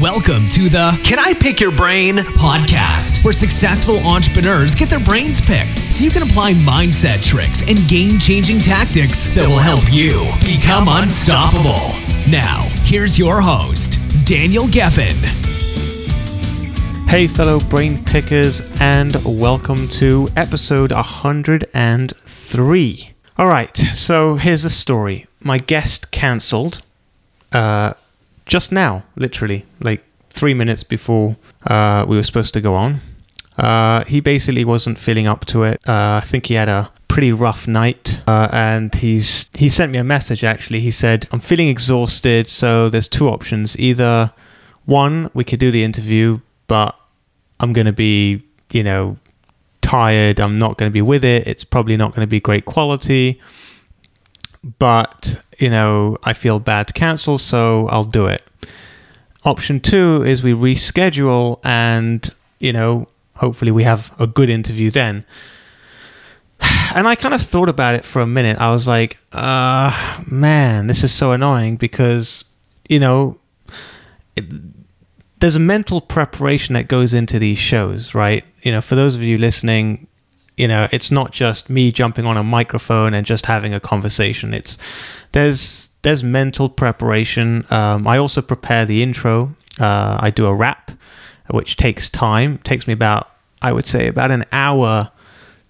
Welcome to the Can I pick your brain? podcast, where successful entrepreneurs get their brains picked so you can apply mindset tricks and game changing tactics that will help you become unstoppable. Now, here's your host, Daniel Geffen. Hey, fellow brain pickers, and welcome to episode 103. All right, so here's the story. My guest cancelled uh, just now, literally, like three minutes before uh, we were supposed to go on. Uh, he basically wasn't feeling up to it. Uh, I think he had a pretty rough night, uh, and he's he sent me a message. Actually, he said, "I'm feeling exhausted, so there's two options. Either one, we could do the interview, but I'm going to be, you know, tired. I'm not going to be with it. It's probably not going to be great quality." But you know I feel bad to cancel, so I'll do it. Option two is we reschedule, and you know hopefully we have a good interview then. And I kind of thought about it for a minute. I was like, uh, man, this is so annoying because, you know, it, there's a mental preparation that goes into these shows, right? You know, for those of you listening, you know it's not just me jumping on a microphone and just having a conversation. It's there's there's mental preparation. Um, i also prepare the intro. Uh, i do a rap which takes time. It takes me about i would say about an hour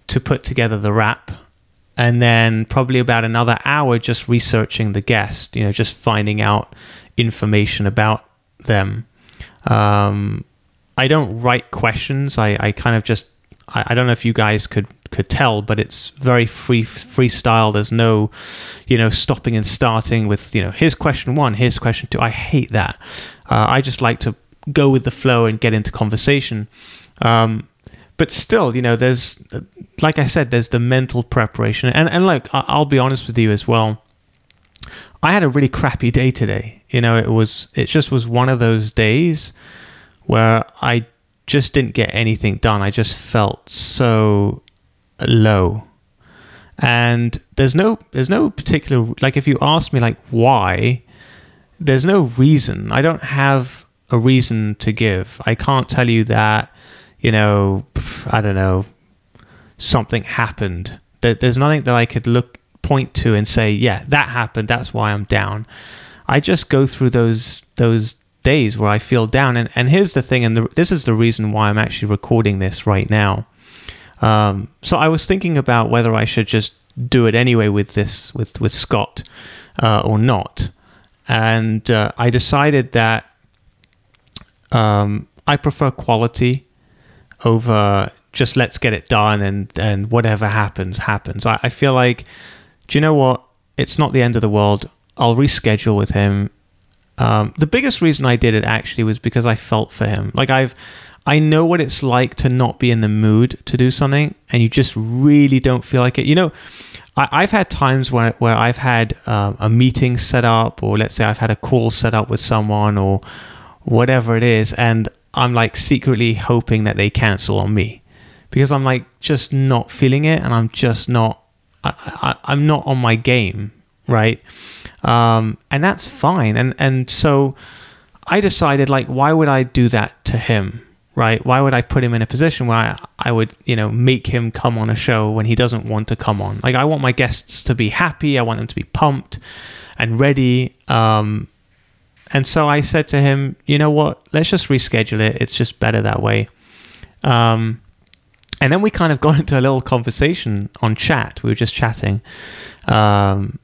to put together the rap. And then probably about another hour just researching the guest you know just finding out information about them. Um, i don't write questions. I, I kind of just I, I don't know if you guys could could tell, but it's very free freestyle. There's no, you know, stopping and starting with you know here's question one, here's question two. I hate that. Uh, I just like to go with the flow and get into conversation. Um, but still, you know, there's like I said, there's the mental preparation, and and like I'll be honest with you as well. I had a really crappy day today. You know, it was it just was one of those days where I just didn't get anything done. I just felt so low. And there's no there's no particular like if you ask me like why, there's no reason. I don't have a reason to give. I can't tell you that, you know, I don't know, something happened. There's nothing that I could look point to and say, yeah, that happened. That's why I'm down. I just go through those those days where I feel down. And, and here's the thing, and the, this is the reason why I'm actually recording this right now. Um, so I was thinking about whether I should just do it anyway with this with with Scott uh, or not, and uh, I decided that um, I prefer quality over just let's get it done and and whatever happens happens. I, I feel like, do you know what? It's not the end of the world. I'll reschedule with him um, the biggest reason I did it actually was because I felt for him. Like I've, I know what it's like to not be in the mood to do something, and you just really don't feel like it. You know, I, have had times where where I've had um, a meeting set up, or let's say I've had a call set up with someone, or whatever it is, and I'm like secretly hoping that they cancel on me because I'm like just not feeling it, and I'm just not, I, I, I'm not on my game, right? Um, and that's fine. And and so I decided like, why would I do that to him? Right? Why would I put him in a position where I, I would, you know, make him come on a show when he doesn't want to come on? Like, I want my guests to be happy. I want them to be pumped and ready. Um, and so I said to him, you know what? Let's just reschedule it. It's just better that way. Um, and then we kind of got into a little conversation on chat. We were just chatting. Um,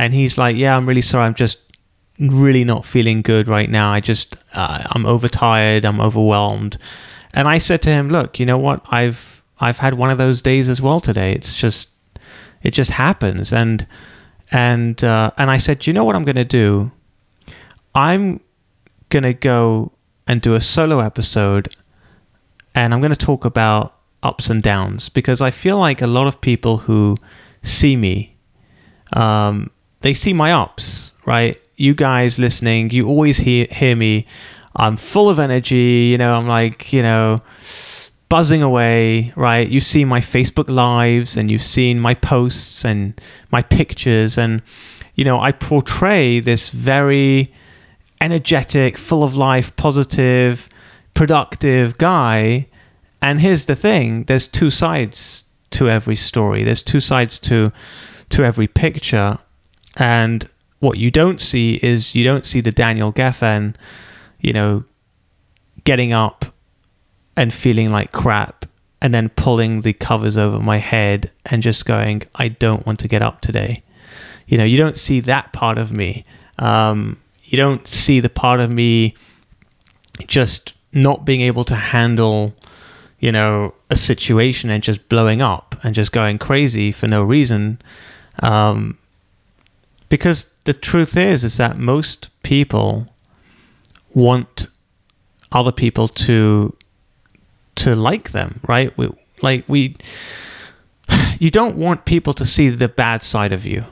and he's like, "Yeah, I'm really sorry. I'm just really not feeling good right now. I just uh, I'm overtired. I'm overwhelmed." And I said to him, "Look, you know what? I've I've had one of those days as well today. It's just it just happens." And and uh, and I said, "You know what I'm going to do? I'm going to go and do a solo episode, and I'm going to talk about ups and downs because I feel like a lot of people who see me." Um, they see my ups, right? You guys listening, you always hear hear me. I'm full of energy, you know, I'm like, you know, buzzing away, right? You see my Facebook lives and you've seen my posts and my pictures and you know, I portray this very energetic, full of life, positive, productive guy. And here's the thing there's two sides to every story, there's two sides to, to every picture. And what you don't see is you don't see the Daniel Geffen, you know, getting up and feeling like crap and then pulling the covers over my head and just going, I don't want to get up today. You know, you don't see that part of me. Um, you don't see the part of me just not being able to handle, you know, a situation and just blowing up and just going crazy for no reason. Um, because the truth is, is that most people want other people to to like them, right? We, like we, you don't want people to see the bad side of you,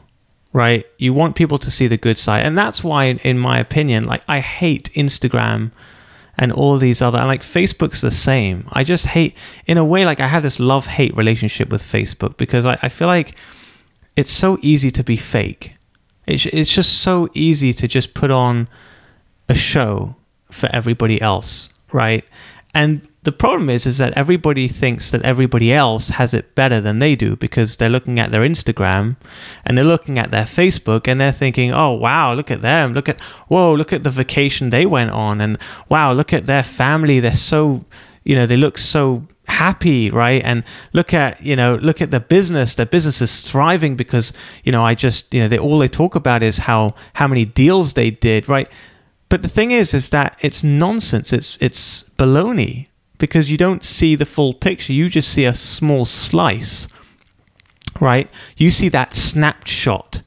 right? You want people to see the good side, and that's why, in my opinion, like I hate Instagram and all these other, and like Facebook's the same. I just hate, in a way, like I have this love hate relationship with Facebook because I, I feel like it's so easy to be fake. It's, it's just so easy to just put on a show for everybody else, right? And the problem is is that everybody thinks that everybody else has it better than they do because they're looking at their Instagram and they're looking at their Facebook and they're thinking, "Oh, wow, look at them. Look at whoa, look at the vacation they went on and wow, look at their family. They're so, you know, they look so happy right and look at you know look at the business their business is thriving because you know i just you know they all they talk about is how how many deals they did right but the thing is, is that it's nonsense. It's it's baloney because you don't see the full picture. You just see a small slice, right? You see that snapshot.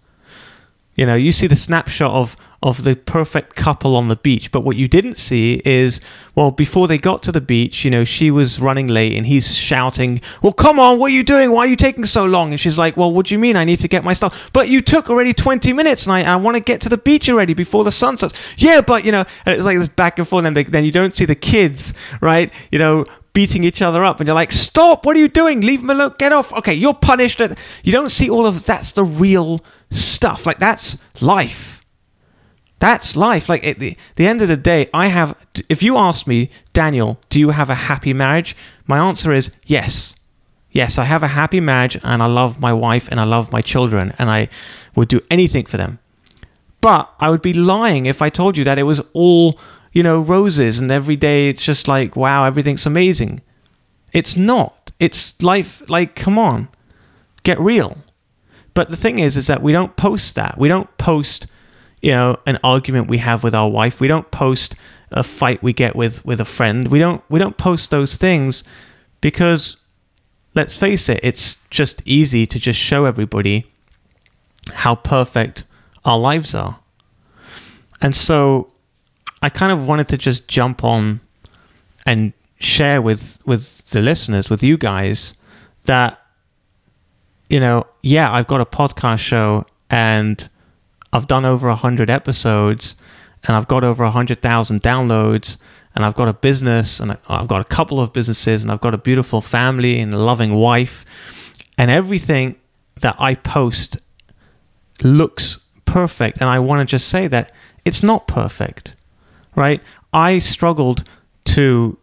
You know, you see the snapshot of of the perfect couple on the beach. But what you didn't see is, well, before they got to the beach, you know, she was running late and he's shouting, Well, come on, what are you doing? Why are you taking so long? And she's like, Well, what do you mean? I need to get my stuff. But you took already 20 minutes and I, I want to get to the beach already before the sun sets. Yeah, but, you know, it's like this back and forth. And then, then you don't see the kids, right? You know, beating each other up and you're like stop what are you doing leave them alone get off okay you're punished you don't see all of that's the real stuff like that's life that's life. Like at the, the end of the day, I have. If you ask me, Daniel, do you have a happy marriage? My answer is yes. Yes, I have a happy marriage and I love my wife and I love my children and I would do anything for them. But I would be lying if I told you that it was all, you know, roses and every day it's just like, wow, everything's amazing. It's not. It's life, like, come on, get real. But the thing is, is that we don't post that. We don't post you know an argument we have with our wife. We don't post a fight we get with with a friend. We don't we don't post those things because let's face it it's just easy to just show everybody how perfect our lives are. And so i kind of wanted to just jump on and share with with the listeners with you guys that you know yeah i've got a podcast show and I've done over 100 episodes and I've got over 100,000 downloads and I've got a business and I've got a couple of businesses and I've got a beautiful family and a loving wife. And everything that I post looks perfect. And I want to just say that it's not perfect right? I struggled to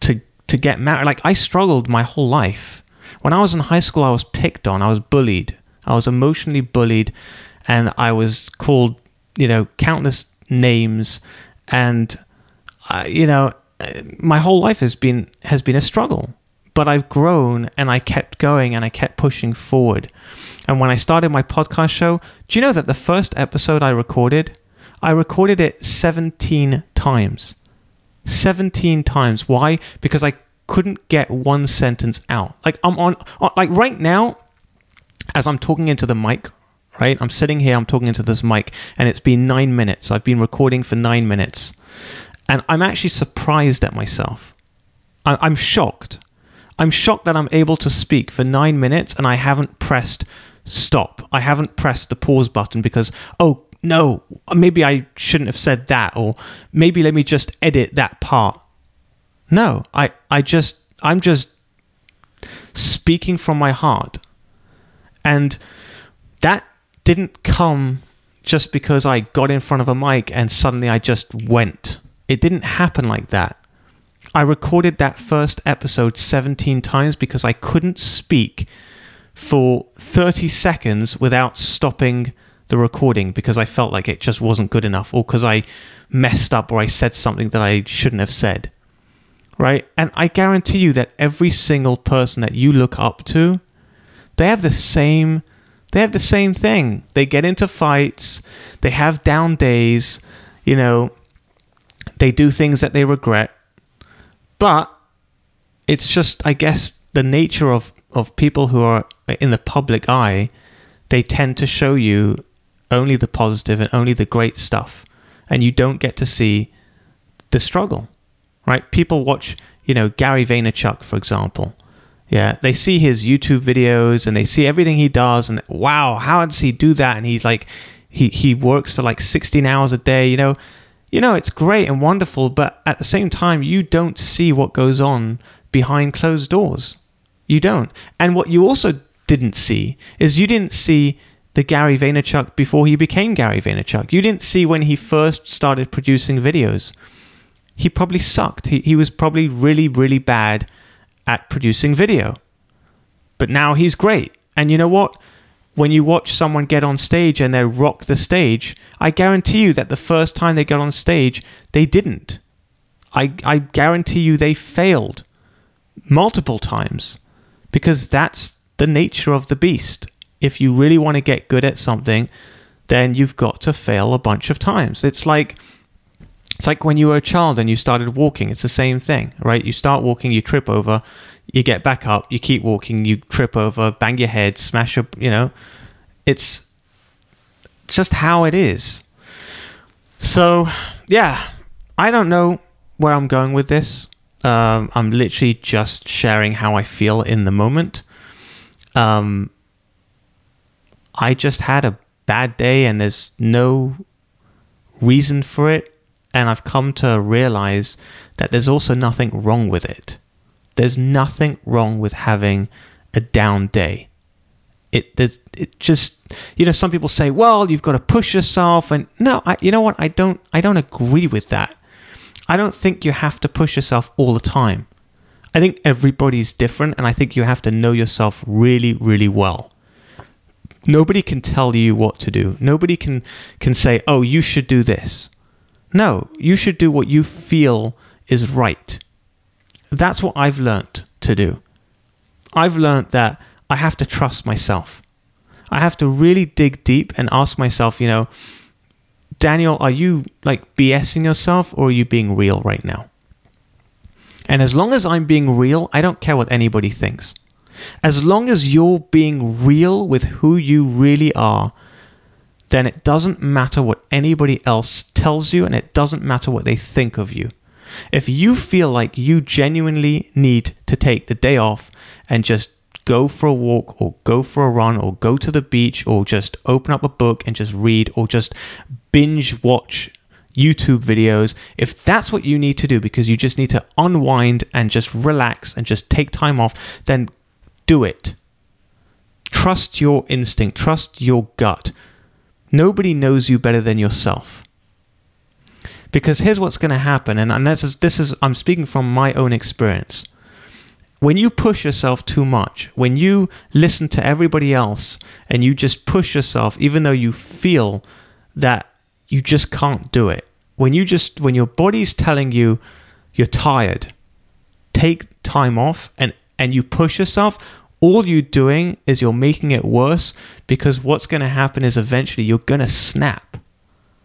to to get married. Like I struggled my whole life. When I was in high school I was picked on. I was bullied. I was emotionally bullied and I was called, you know, countless names, and uh, you know, my whole life has been has been a struggle. But I've grown and I kept going and I kept pushing forward. And when I started my podcast show, do you know that the first episode I recorded, I recorded it 17 times. 17 times. Why? Because I couldn't get one sentence out. Like I'm on, on like right now as I'm talking into the mic right? I'm sitting here, I'm talking into this mic, and it's been nine minutes. I've been recording for nine minutes. And I'm actually surprised at myself. I- I'm shocked. I'm shocked that I'm able to speak for nine minutes and I haven't pressed stop. I haven't pressed the pause button because, oh, no, maybe I shouldn't have said that, or maybe let me just edit that part. No, I, I just, I'm just speaking from my heart. And that didn't come just because I got in front of a mic and suddenly I just went. It didn't happen like that. I recorded that first episode 17 times because I couldn't speak for 30 seconds without stopping the recording because I felt like it just wasn't good enough or because I messed up or I said something that I shouldn't have said. Right? And I guarantee you that every single person that you look up to, they have the same they have the same thing. They get into fights, they have down days, you know, they do things that they regret. But it's just I guess the nature of of people who are in the public eye, they tend to show you only the positive and only the great stuff. And you don't get to see the struggle, right? People watch, you know, Gary Vaynerchuk, for example. Yeah, they see his YouTube videos and they see everything he does, and wow, how does he do that? And he's like, he he works for like 16 hours a day. You know, you know, it's great and wonderful, but at the same time, you don't see what goes on behind closed doors. You don't. And what you also didn't see is you didn't see the Gary Vaynerchuk before he became Gary Vaynerchuk. You didn't see when he first started producing videos. He probably sucked. He, he was probably really, really bad at producing video. But now he's great. And you know what? When you watch someone get on stage and they rock the stage, I guarantee you that the first time they got on stage, they didn't. I, I guarantee you they failed multiple times because that's the nature of the beast if you really want to get good at something, then you've got to fail a bunch of times. It's like it's like when you were a child and you started walking. It's the same thing, right? You start walking, you trip over, you get back up, you keep walking, you trip over, bang your head, smash up, you know. It's just how it is. So, yeah, I don't know where I'm going with this. Um, I'm literally just sharing how I feel in the moment. Um, I just had a bad day and there's no reason for it. And I've come to realize that there's also nothing wrong with it. There's nothing wrong with having a down day. It, it just, you know, some people say, well, you've got to push yourself. And no, I, you know what? I don't, I don't agree with that. I don't think you have to push yourself all the time. I think everybody's different, and I think you have to know yourself really, really well. Nobody can tell you what to do. Nobody can can say, "Oh, you should do this." No, you should do what you feel is right. That's what I've learnt to do. I've learnt that I have to trust myself. I have to really dig deep and ask myself, you know, Daniel, are you like BSing yourself or are you being real right now? And as long as I'm being real, I don't care what anybody thinks. As long as you're being real with who you really are, then it doesn't matter what anybody else tells you and it doesn't matter what they think of you. If you feel like you genuinely need to take the day off and just go for a walk or go for a run or go to the beach or just open up a book and just read or just binge watch YouTube videos, if that's what you need to do because you just need to unwind and just relax and just take time off, then do it. Trust your instinct, trust your gut. Nobody knows you better than yourself. Because here's what's going to happen, and, and this is this is I'm speaking from my own experience. When you push yourself too much, when you listen to everybody else and you just push yourself, even though you feel that you just can't do it, when you just when your body's telling you you're tired, take time off and and you push yourself, all you're doing is you're making it worse because what's going to happen is eventually you're going to snap.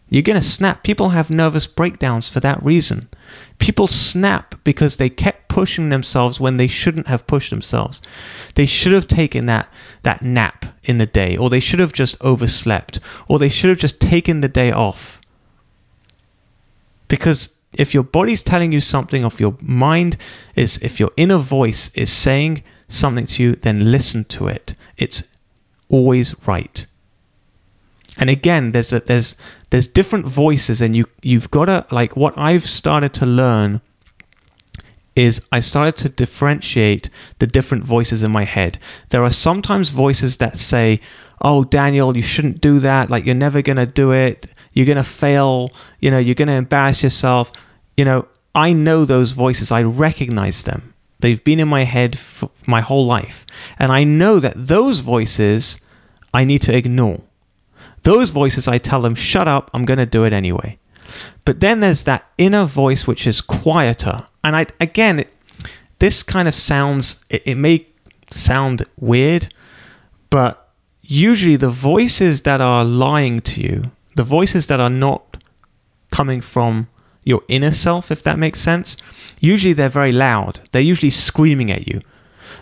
You're going to snap. People have nervous breakdowns for that reason. People snap because they kept pushing themselves when they shouldn't have pushed themselves. They should have taken that that nap in the day or they should have just overslept or they should have just taken the day off. Because if your body's telling you something, if your mind is, if your inner voice is saying something to you, then listen to it. It's always right. And again, there's a, there's there's different voices, and you you've got to like what I've started to learn is I started to differentiate the different voices in my head. There are sometimes voices that say, oh, Daniel, you shouldn't do that. Like, you're never going to do it. You're going to fail. You know, you're going to embarrass yourself. You know, I know those voices. I recognize them. They've been in my head for my whole life. And I know that those voices I need to ignore. Those voices, I tell them, shut up, I'm going to do it anyway. But then there's that inner voice which is quieter. And I, again, it, this kind of sounds, it, it may sound weird, but usually the voices that are lying to you, the voices that are not coming from your inner self, if that makes sense, usually they're very loud. They're usually screaming at you.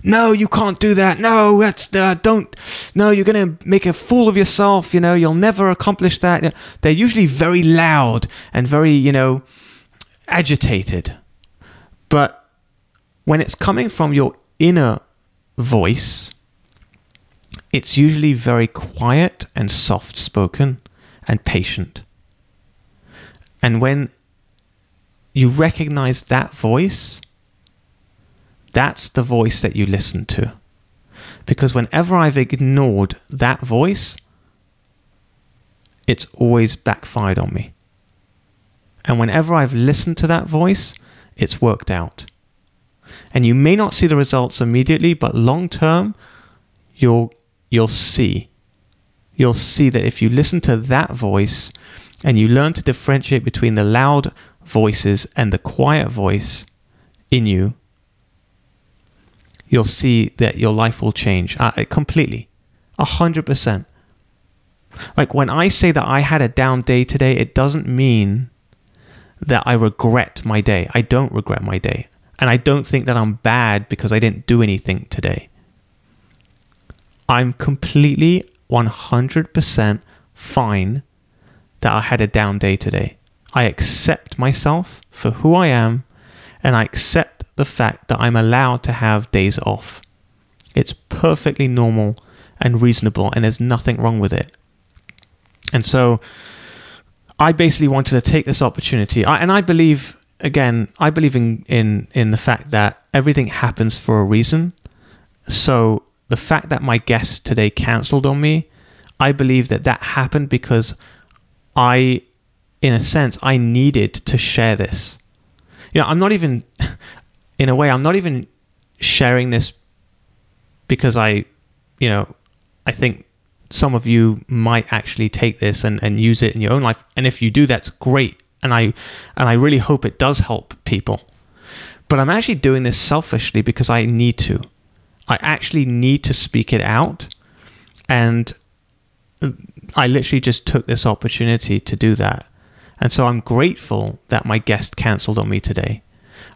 No, you can't do that. No, that's uh, don't. No, you're going to make a fool of yourself. You know, you'll never accomplish that. They're usually very loud and very, you know, agitated. But when it's coming from your inner voice, it's usually very quiet and soft spoken and patient. And when you recognize that voice, that's the voice that you listen to. Because whenever I've ignored that voice, it's always backfired on me. And whenever I've listened to that voice, it's worked out. And you may not see the results immediately, but long term, you'll you'll see. You'll see that if you listen to that voice and you learn to differentiate between the loud voices and the quiet voice in you, you'll see that your life will change uh, completely. A hundred percent. Like when I say that I had a down day today, it doesn't mean that I regret my day. I don't regret my day. And I don't think that I'm bad because I didn't do anything today. I'm completely 100% fine that I had a down day today. I accept myself for who I am and I accept the fact that I'm allowed to have days off. It's perfectly normal and reasonable and there's nothing wrong with it. And so I basically wanted to take this opportunity I, and I believe again, I believe in, in in the fact that everything happens for a reason. So the fact that my guest today cancelled on me, I believe that that happened because I, in a sense, I needed to share this. You know, I'm not even, in a way, I'm not even sharing this because I, you know, I think some of you might actually take this and, and use it in your own life. And if you do, that's great. And I and I really hope it does help people. But I'm actually doing this selfishly because I need to. I actually need to speak it out. And I literally just took this opportunity to do that. And so I'm grateful that my guest cancelled on me today.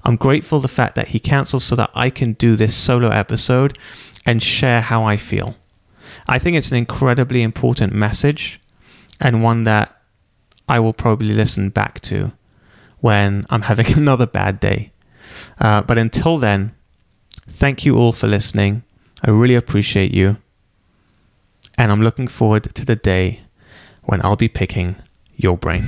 I'm grateful the fact that he cancelled so that I can do this solo episode and share how I feel. I think it's an incredibly important message and one that I will probably listen back to when I'm having another bad day. Uh, but until then, Thank you all for listening. I really appreciate you. And I'm looking forward to the day when I'll be picking your brain.